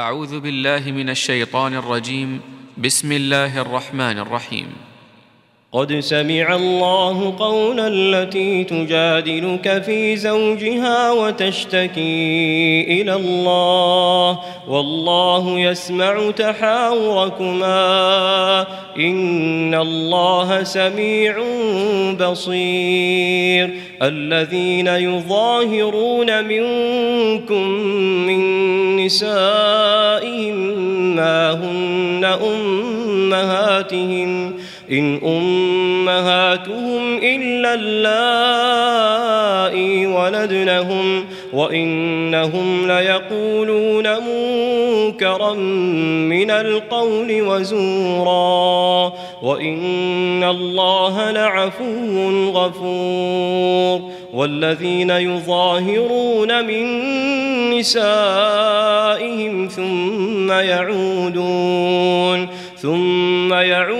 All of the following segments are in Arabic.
أعوذ بالله من الشيطان الرجيم. بسم الله الرحمن الرحيم. قد سمع الله قول التي تجادلك في زوجها وتشتكي إلى الله. والله يسمع تحاوركما. إن الله سميع بصير. الذين يظاهرون منكم من نسائهم ما هن امهاتهم إن أمهاتهم إلا اللائي ولدنهم. وإنهم ليقولون منكرا من القول وزورا وإن الله لعفو غفور والذين يظاهرون من نسائهم ثم يعودون ثم يعودون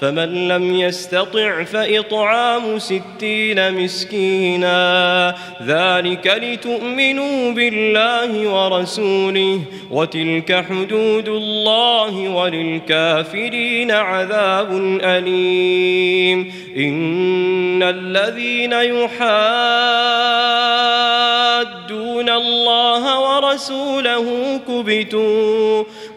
فمن لم يستطع فإطعام ستين مسكينا. ذلك لتؤمنوا بالله ورسوله وتلك حدود الله وللكافرين عذاب أليم. إن الذين يحادون الله ورسوله كبتوا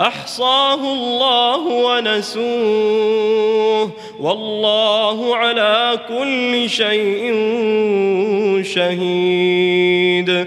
أحصاه الله ونسوه والله على كل شيء شهيد.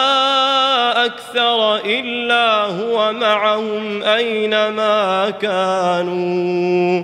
معهم أينما كانوا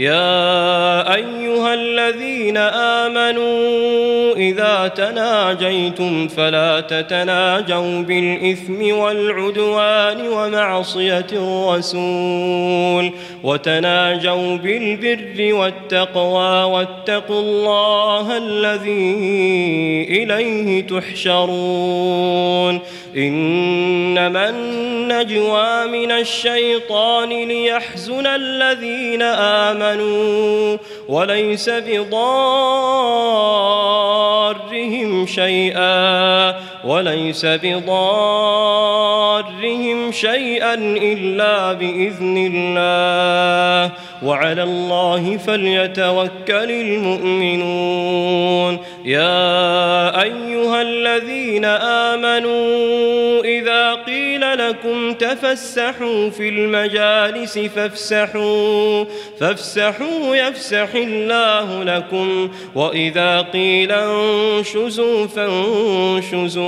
يا أيها الذين آمنوا إذا تناجيتم فلا تتناجوا بالإثم والعدوان ومعصية الرسول وتناجوا بالبر والتقوى واتقوا الله الذي إليه تحشرون إنما النجوى من الشيطان ليحزن الذين آمنوا وليس بضارهم شيئا وليس بضارهم شيئا إلا بإذن الله وعلى الله فليتوكل المؤمنون يا أيها الذين آمنوا إذا قيل قيل لكم تفسحوا في المجالس فافسحوا فافسحوا يفسح الله لكم. وإذا قيل انشزوا فانشزوا.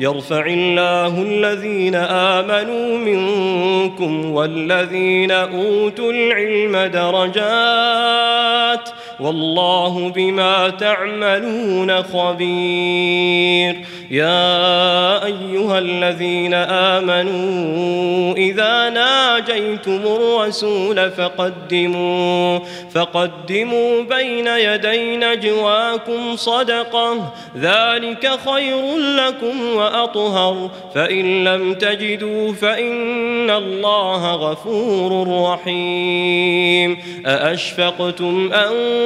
يرفع الله الذين آمنوا منكم والذين أوتوا العلم درجات. والله بما تعملون خبير. يا أيها الذين آمنوا إذا ناجيتم الرسول فقدموا فقدموا بين يدي نجواكم صدقة ذلك خير لكم وأطهر. فإن لم تجدوا فإن الله غفور رحيم. أأشفقتم أن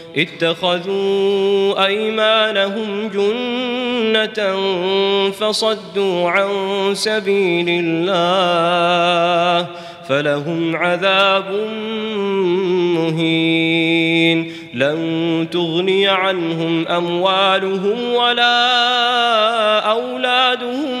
اتخذوا أيمانهم جنة فصدوا عن سبيل الله فلهم عذاب مهين. لن تغني عنهم أموالهم ولا أولادهم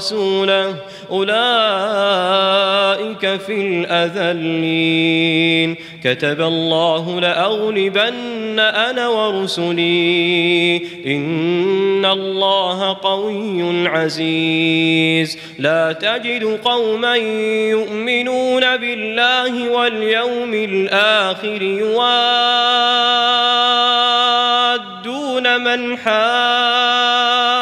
ورسوله أولئك في الأذلين. كتب الله لأغلبن أنا ورسلي. إن الله قوي عزيز. لا تجد قوما يؤمنون بالله واليوم الآخر يوادون من حاد.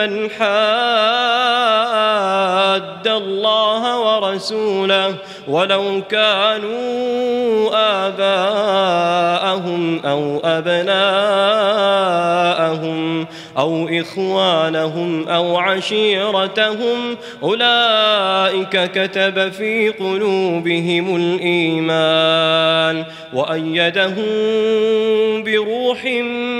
من حاد الله ورسوله ولو كانوا آباءهم أو أبناءهم أو إخوانهم أو عشيرتهم أولئك كتب في قلوبهم الإيمان وأيدهم بروح منه